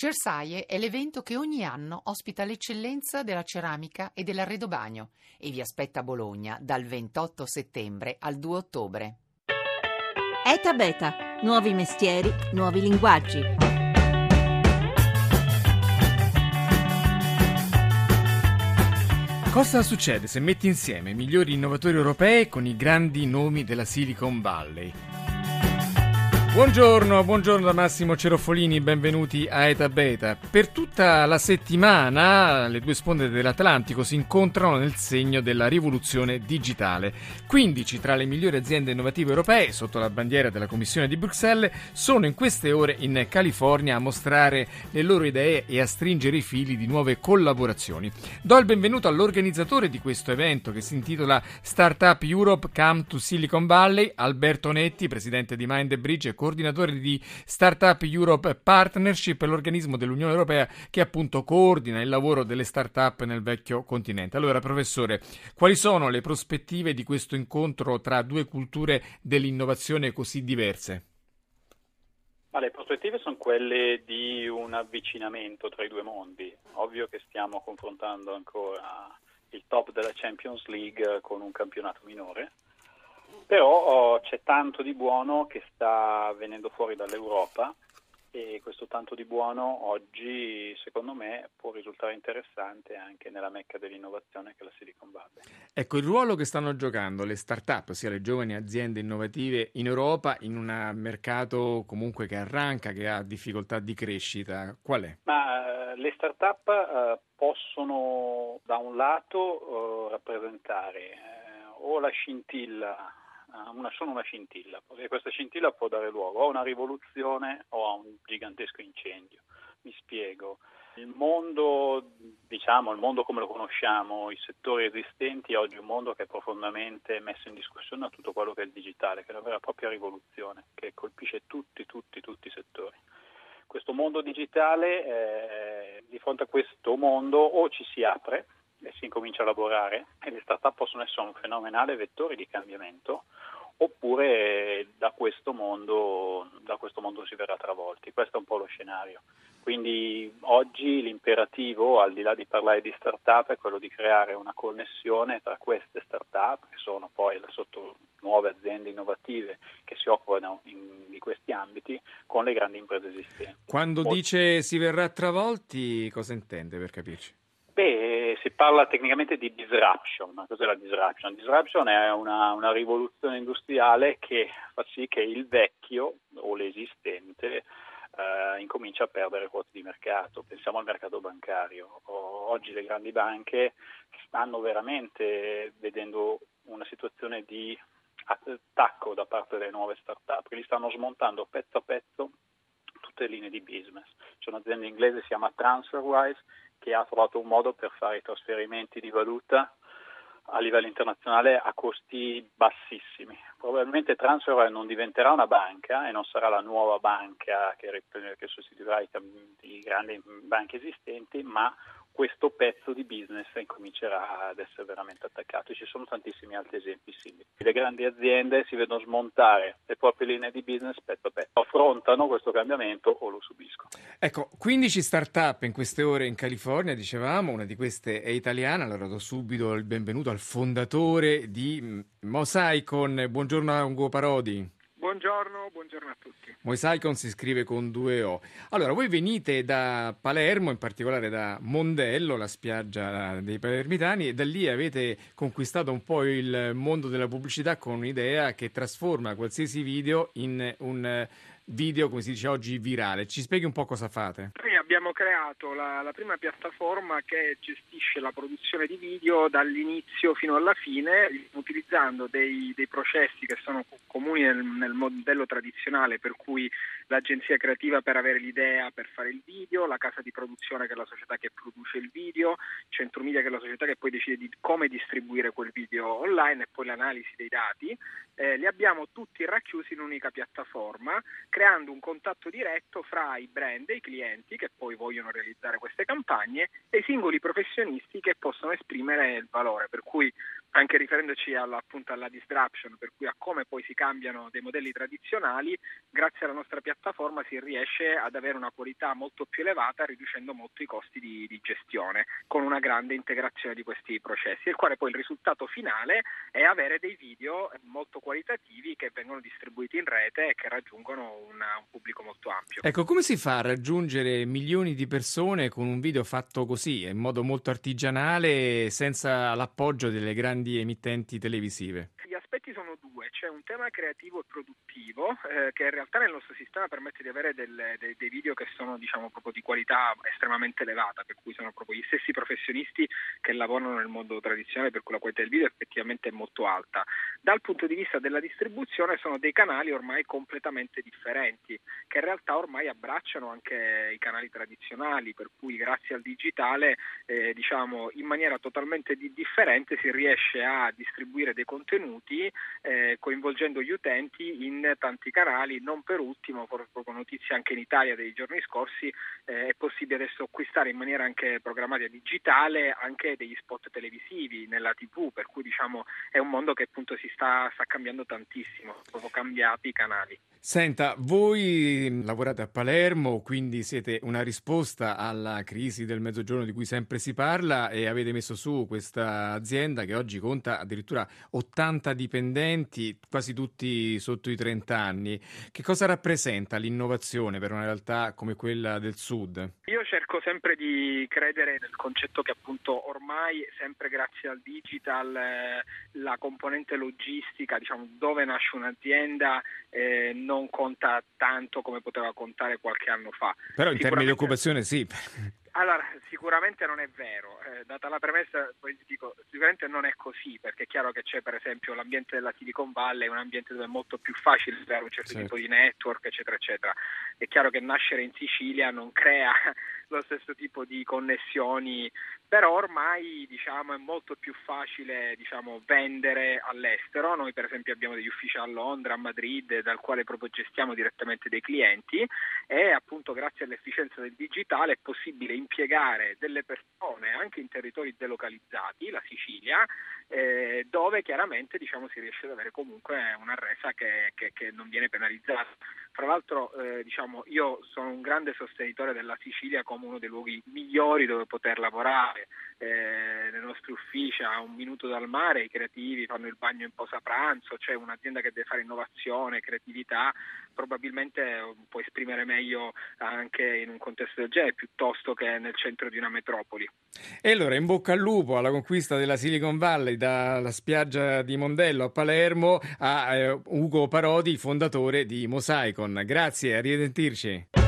Cersaie è l'evento che ogni anno ospita l'eccellenza della ceramica e dell'arredobagno e vi aspetta a Bologna dal 28 settembre al 2 ottobre. ETA Beta, nuovi mestieri, nuovi linguaggi. Cosa succede se metti insieme i migliori innovatori europei con i grandi nomi della Silicon Valley? Buongiorno, buongiorno da Massimo Cerofolini, benvenuti a Eta Beta. Per tutta la settimana le due sponde dell'Atlantico si incontrano nel segno della rivoluzione digitale. 15 tra le migliori aziende innovative europee, sotto la bandiera della Commissione di Bruxelles, sono in queste ore in California a mostrare le loro idee e a stringere i fili di nuove collaborazioni. Do il benvenuto all'organizzatore di questo evento che si intitola Startup Europe Come to Silicon Valley, Alberto Netti, presidente di Mindbridge coordinatore di Startup Europe Partnership, l'organismo dell'Unione Europea che appunto coordina il lavoro delle start-up nel vecchio continente. Allora, professore, quali sono le prospettive di questo incontro tra due culture dell'innovazione così diverse? Ma le prospettive sono quelle di un avvicinamento tra i due mondi. Ovvio che stiamo confrontando ancora il top della Champions League con un campionato minore, però oh, c'è tanto di buono che sta venendo fuori dall'Europa e questo tanto di buono oggi secondo me può risultare interessante anche nella mecca dell'innovazione che è la Silicon Valley. Ecco, il ruolo che stanno giocando le start-up, ossia le giovani aziende innovative in Europa in un mercato comunque che arranca, che ha difficoltà di crescita, qual è? Ma, uh, le start-up uh, possono da un lato uh, rappresentare o la scintilla una, sono una scintilla, perché questa scintilla può dare luogo a una rivoluzione o a un gigantesco incendio. Mi spiego. Il mondo, diciamo, il mondo come lo conosciamo, i settori esistenti, oggi è un mondo che è profondamente messo in discussione da tutto quello che è il digitale, che è una vera e propria rivoluzione, che colpisce tutti, tutti, tutti i settori. Questo mondo digitale, eh, di fronte a questo mondo, o ci si apre, si incomincia a lavorare e le start-up possono essere un fenomenale vettore di cambiamento oppure da questo, mondo, da questo mondo si verrà travolti. Questo è un po' lo scenario. Quindi oggi l'imperativo, al di là di parlare di start-up, è quello di creare una connessione tra queste start-up, che sono poi sotto nuove aziende innovative che si occupano in, di questi ambiti, con le grandi imprese esistenti. Quando Molto... dice si verrà travolti, cosa intende per capirci? Beh, si parla tecnicamente di disruption. Cos'è la disruption? Disruption è una, una rivoluzione industriale che fa sì che il vecchio o l'esistente eh, incomincia a perdere quote di mercato. Pensiamo al mercato bancario. oggi le grandi banche stanno veramente vedendo una situazione di attacco da parte delle nuove start-up che li stanno smontando pezzo a pezzo tutte le linee di business. C'è un'azienda inglese che si chiama TransferWise che ha trovato un modo per fare i trasferimenti di valuta a livello internazionale a costi bassissimi. Probabilmente Transfer non diventerà una banca e non sarà la nuova banca che, che sostituirà i, i grandi banche esistenti, ma questo pezzo di business incomincerà ad essere veramente attaccato. Ci sono tantissimi altri esempi simili. Le grandi aziende si vedono smontare le proprie linee di business pezzo a pezzo, affrontano questo cambiamento o lo subiscono. Ecco, 15 start-up in queste ore in California, dicevamo, una di queste è italiana, allora do subito il benvenuto al fondatore di Mosaicon. Buongiorno a Ugo Parodi. Buongiorno, buongiorno a tutti. Moisaicon si scrive con due O. Allora, voi venite da Palermo, in particolare da Mondello, la spiaggia dei palermitani, e da lì avete conquistato un po' il mondo della pubblicità con un'idea che trasforma qualsiasi video in un video, come si dice oggi, virale. Ci spieghi un po' cosa fate? Noi abbiamo creato la, la, prima piattaforma che gestisce la produzione di video dall'inizio fino alla fine, utilizzando dei, dei processi che sono comuni nel, nel, modello tradizionale, per cui l'agenzia creativa per avere l'idea per fare il video, la casa di produzione che è la società che produce il video, centro media che è la società che poi decide di come distribuire quel video online e poi l'analisi dei dati. Eh, li abbiamo tutti racchiusi in un'unica piattaforma, creando un contatto diretto fra i brand e i clienti che poi vogliono realizzare queste campagne e i singoli professionisti che possono esprimere il valore, per cui anche riferendoci alla, appunto alla disruption, per cui a come poi si cambiano dei modelli tradizionali, grazie alla nostra piattaforma si riesce ad avere una qualità molto più elevata riducendo molto i costi di, di gestione con una grande integrazione di questi processi, il quale poi il risultato finale è avere dei video molto qualitativi che vengono distribuiti in rete e che raggiungono una, un pubblico molto ampio. Ecco, come si fa a raggiungere milioni di persone con un video fatto così, in modo molto artigianale, senza l'appoggio delle grandi grandi emittenti televisive? Aspetti sono due, c'è un tema creativo e produttivo eh, che in realtà nel nostro sistema permette di avere del, de, dei video che sono diciamo proprio di qualità estremamente elevata, per cui sono proprio gli stessi professionisti che lavorano nel mondo tradizionale, per cui la qualità del video effettivamente è molto alta. Dal punto di vista della distribuzione sono dei canali ormai completamente differenti, che in realtà ormai abbracciano anche i canali tradizionali, per cui grazie al digitale eh, diciamo in maniera totalmente di differente si riesce a distribuire dei contenuti eh, coinvolgendo gli utenti in tanti canali, non per ultimo, proprio notizia anche in Italia dei giorni scorsi, eh, è possibile adesso acquistare in maniera anche programmatica digitale anche degli spot televisivi nella tv, per cui diciamo è un mondo che appunto si sta, sta cambiando tantissimo, proprio cambiati i canali. Senta, voi lavorate a Palermo, quindi siete una risposta alla crisi del mezzogiorno di cui sempre si parla e avete messo su questa azienda che oggi conta addirittura 80 dipendenti, quasi tutti sotto i 30 anni. Che cosa rappresenta l'innovazione per una realtà come quella del Sud? Io cerco sempre di credere nel concetto che appunto ormai sempre grazie al digital eh, la componente logistica, diciamo dove nasce un'azienda eh, non conta tanto come poteva contare qualche anno fa. Però in termini di occupazione sì. Allora, sicuramente non è vero, eh, data la premessa, poi dico, sicuramente non è così, perché è chiaro che c'è per esempio l'ambiente della Silicon Valley, un ambiente dove è molto più facile avere un certo, certo tipo di network, eccetera, eccetera. È chiaro che nascere in Sicilia non crea lo stesso tipo di connessioni, però ormai diciamo, è molto più facile diciamo, vendere all'estero. Noi per esempio abbiamo degli uffici a Londra, a Madrid, dal quale proprio gestiamo direttamente dei clienti e appunto grazie all'efficienza del digitale è possibile impiegare delle persone anche in territori delocalizzati, la Sicilia, eh, dove chiaramente diciamo, si riesce ad avere comunque una resa che, che, che non viene penalizzata. Fra l'altro eh, diciamo, io sono un grande sostenitore della Sicilia come uno dei luoghi migliori dove poter lavorare. Eh, nei nostri uffici a un minuto dal mare i creativi fanno il bagno in posa pranzo, c'è un'azienda che deve fare innovazione, creatività, probabilmente può esprimere meglio anche in un contesto del genere piuttosto che nel centro di una metropoli. E allora in bocca al lupo alla conquista della Silicon Valley dalla spiaggia di Mondello a Palermo a eh, Ugo Parodi, fondatore di Mosaicon. Grazie, a risentirci.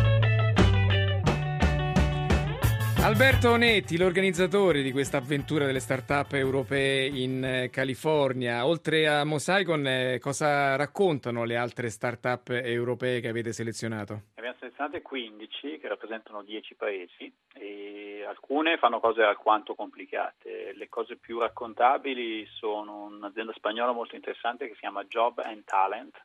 Alberto Onetti, l'organizzatore di questa avventura delle start-up europee in eh, California. Oltre a Mosaicon, eh, cosa raccontano le altre start-up europee che avete selezionato? Abbiamo selezionate 15 che rappresentano 10 paesi e alcune fanno cose alquanto complicate. Le cose più raccontabili sono un'azienda spagnola molto interessante che si chiama Job and Talent,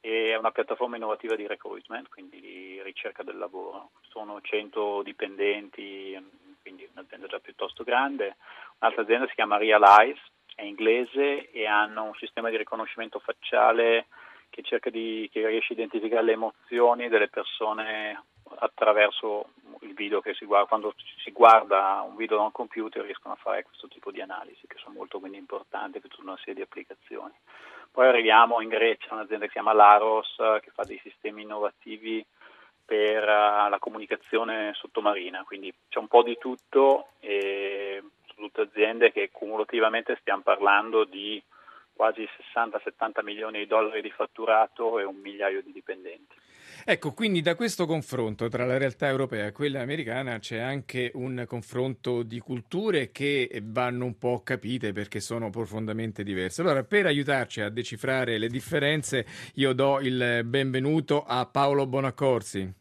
è una piattaforma innovativa di recruitment, quindi di ricerca del lavoro. Sono 100 dipendenti, quindi un'azienda già piuttosto grande. Un'altra azienda si chiama Realize, è inglese e hanno un sistema di riconoscimento facciale che di che riesce a identificare le emozioni delle persone attraverso il video che si guarda. Quando si guarda un video da un computer riescono a fare questo tipo di analisi che sono molto quindi importanti per tutta una serie di applicazioni. Poi arriviamo in Grecia, un'azienda che si chiama Laros, che fa dei sistemi innovativi per uh, la comunicazione sottomarina, quindi c'è un po' di tutto e sono tutte aziende che cumulativamente stiamo parlando di quasi 60-70 milioni di dollari di fatturato e un migliaio di dipendenti. Ecco, quindi da questo confronto tra la realtà europea e quella americana c'è anche un confronto di culture che vanno un po' capite perché sono profondamente diverse. Allora, per aiutarci a decifrare le differenze, io do il benvenuto a Paolo Bonaccorsi.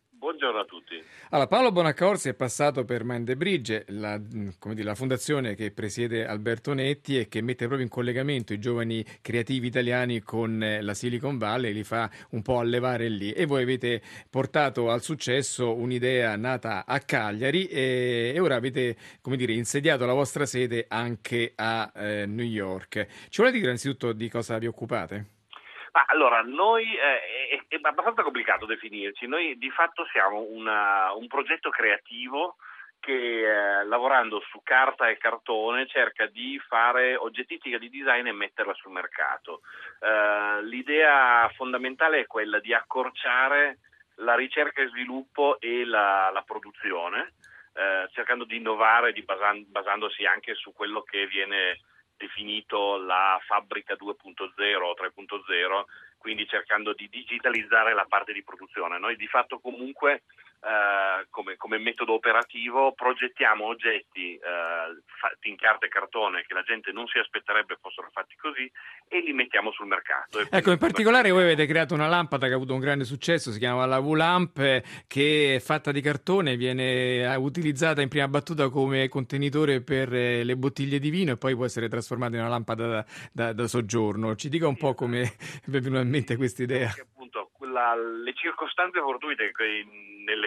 Buongiorno a tutti. Allora, Paolo Bonaccorsi è passato per Bridge, la, dire, la, fondazione che presiede Alberto Netti e che mette proprio in collegamento i giovani creativi italiani con eh, la Silicon Valley, li fa un po' allevare lì. E voi avete portato al successo un'idea nata a Cagliari e, e ora avete dire, insediato la vostra sede anche a eh, New York. Ci volete dire innanzitutto di cosa vi occupate? Ma allora, noi eh, è, è, abbastanza complicato definirci, noi di fatto siamo una, un progetto creativo che eh, lavorando su carta e cartone cerca di fare oggettistica di design e metterla sul mercato. Eh, l'idea fondamentale è quella di accorciare la ricerca e sviluppo e la, la produzione, eh, cercando di innovare di basan- basandosi anche su quello che viene definito la fabbrica 2.0 o 3.0, quindi cercando di digitalizzare la parte di produzione. Noi di fatto comunque eh, come, come, metodo operativo progettiamo oggetti eh, fatti in carta e cartone che la gente non si aspetterebbe fossero fatti così e li mettiamo sul mercato. Ecco, in particolare voi avete creato una lampada che ha avuto un grande successo, si chiama la V-Lamp, che è fatta di cartone, viene eh, utilizzata in prima battuta come contenitore per eh, le bottiglie di vino e poi può essere trasformata in una lampada da, da, da soggiorno. Ci dica un po' come vi è venuta in mente questa idea. Appunto, la, le circostanze fortuite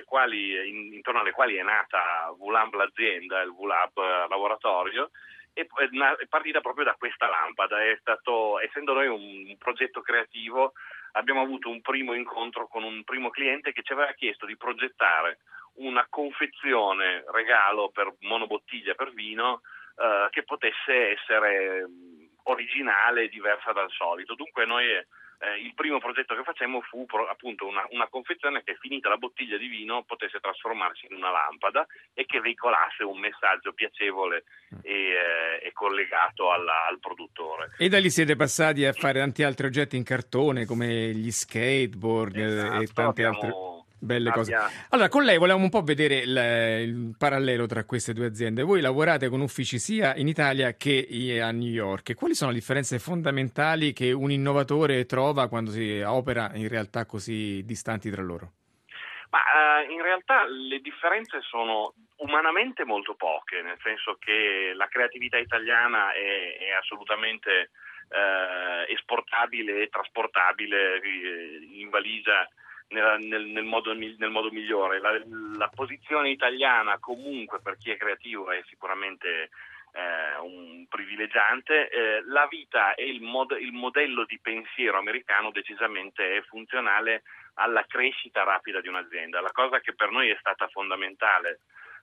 quali, in, intorno alle quali è nata VLAB l'azienda, il VLAB laboratorio, è, è partita proprio da questa lampada. Stato, essendo noi un, un progetto creativo, abbiamo avuto un primo incontro con un primo cliente che ci aveva chiesto di progettare una confezione regalo per monobottiglia per vino eh, che potesse essere originale e diversa dal solito. Dunque noi eh, il primo progetto che facemmo fu pro, appunto una, una, confezione che finita la bottiglia di vino potesse trasformarsi in una lampada e che veicolasse un messaggio piacevole e, eh, e collegato alla, al produttore. E da lì siete passati a fare tanti altri oggetti in cartone come gli skateboard esatto, e tante abbiamo... altre Belle cose. Allora, con lei volevamo un po' vedere il, il, parallelo tra queste due aziende. Voi lavorate con uffici sia in Italia che a New York. Quali sono le differenze fondamentali che un innovatore trova quando si opera in realtà così distanti tra loro? Ma uh, in realtà le differenze sono umanamente molto poche, nel senso che la creatività italiana è, è assolutamente uh, esportabile e trasportabile eh, in valigia nel, nel, modo, nel modo, migliore. La, la, posizione italiana comunque per chi è creativo è sicuramente eh, un privilegiante. Eh, la vita e il, mod, il, modello di pensiero americano decisamente è funzionale alla crescita rapida di un'azienda. La cosa che per noi è stata fondamentale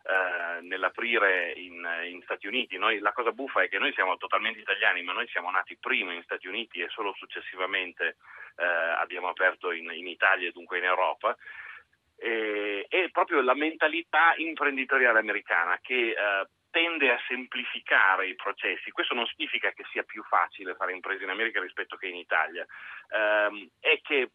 eh, nell'aprire in, in, Stati Uniti. Noi, la cosa buffa è che noi siamo totalmente italiani, ma noi siamo nati prima in Stati Uniti e solo successivamente eh, abbiamo aperto in, in, Italia e dunque in Europa. E, è proprio la mentalità imprenditoriale americana che eh, tende a semplificare i processi. Questo non significa che sia più facile fare imprese in America rispetto che in Italia, ehm, è che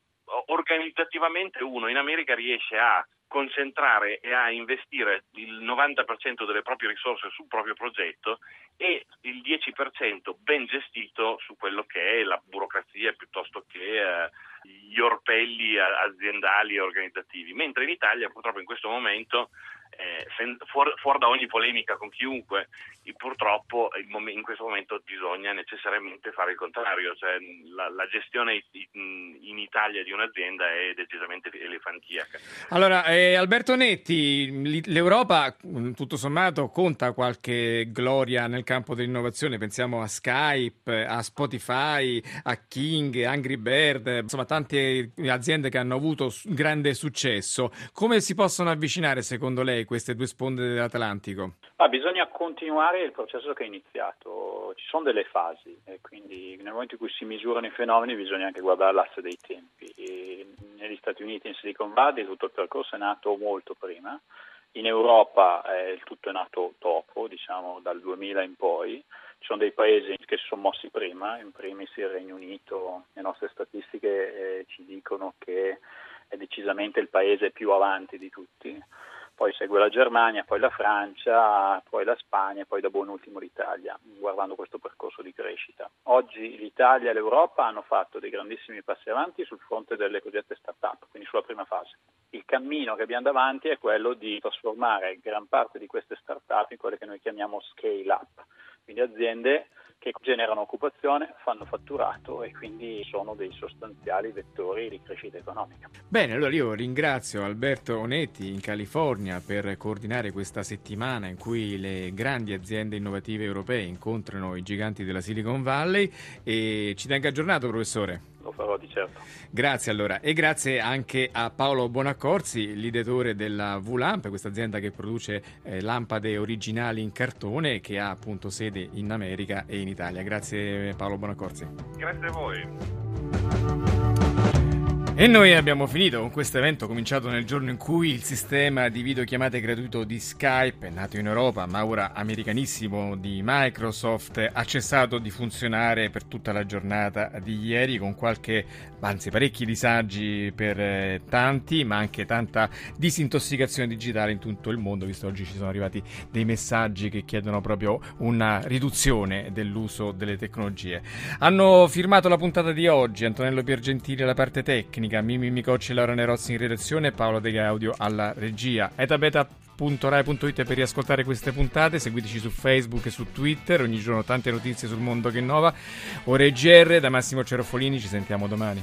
organizzativamente uno in America riesce a concentrare e a investire il 90% delle proprie risorse sul proprio progetto e il 10% ben gestito su quello che è la burocrazia piuttosto che eh, gli orpelli aziendali e organizzativi, mentre in Italia purtroppo in questo momento eh, fuori, fuori, da ogni polemica con chiunque, purtroppo in questo momento bisogna necessariamente fare il contrario, cioè la, la gestione in Italia di un'azienda è decisamente elefantiaca. Allora, eh, Alberto Netti, l'Europa tutto sommato conta qualche gloria nel campo dell'innovazione, pensiamo a Skype, a Spotify, a King, Angry Bird, insomma tante aziende che hanno avuto grande successo. Come si possono avvicinare secondo lei queste due sponde dell'Atlantico? Ah, bisogna continuare il processo che è iniziato, ci sono delle fasi e quindi nel momento in cui si misurano i fenomeni bisogna anche guardare l'asse dei tempi. E negli Stati Uniti, in Silicon Valley, tutto il percorso è nato molto prima, in Europa eh, il tutto è nato dopo, diciamo dal 2000 in poi, ci sono dei paesi che si sono mossi prima, in primis il Regno Unito, le nostre statistiche eh, ci dicono che è decisamente il paese più avanti di tutti poi segue la Germania, poi la Francia, poi la Spagna e poi da buon ultimo l'Italia, guardando questo percorso di crescita. Oggi l'Italia e l'Europa hanno fatto dei grandissimi passi avanti sul fronte delle cosiddette start-up, quindi sulla prima fase. Il cammino che abbiamo davanti è quello di trasformare gran parte di queste start-up in quelle che noi chiamiamo scale-up, quindi aziende che generano occupazione, fanno fatturato e quindi sono dei sostanziali vettori di crescita economica. Bene, allora io ringrazio Alberto Onetti in California per coordinare questa settimana in cui le grandi aziende innovative europee incontrano i giganti della Silicon Valley e ci tenga aggiornato professore lo farò di certo. Grazie allora e grazie anche a Paolo Bonaccorsi, l'ideatore della VLAMP, questa azienda che produce eh, lampade originali in cartone che ha appunto sede in America e in Italia. Grazie Paolo Bonaccorsi. Grazie a voi. E noi abbiamo finito con questo evento cominciato nel giorno in cui il sistema di videochiamate gratuito di Skype, nato in Europa ma ora americanissimo di Microsoft, ha cessato di funzionare per tutta la giornata di ieri con qualche, anzi parecchi disagi per eh, tanti, ma anche tanta disintossicazione digitale in tutto il mondo, visto che oggi ci sono arrivati dei messaggi che chiedono proprio una riduzione dell'uso delle tecnologie. Hanno firmato la puntata di oggi Antonello Piergentili alla parte tecnica tecnica, Mimi Micocci e Laura Nerozzi in redazione Paolo De Gaudio alla regia. etabeta.rai.it per riascoltare queste puntate, seguiteci su Facebook e su Twitter, ogni giorno tante notizie sul mondo che innova. Ore GR da Massimo Cerofolini, ci sentiamo domani.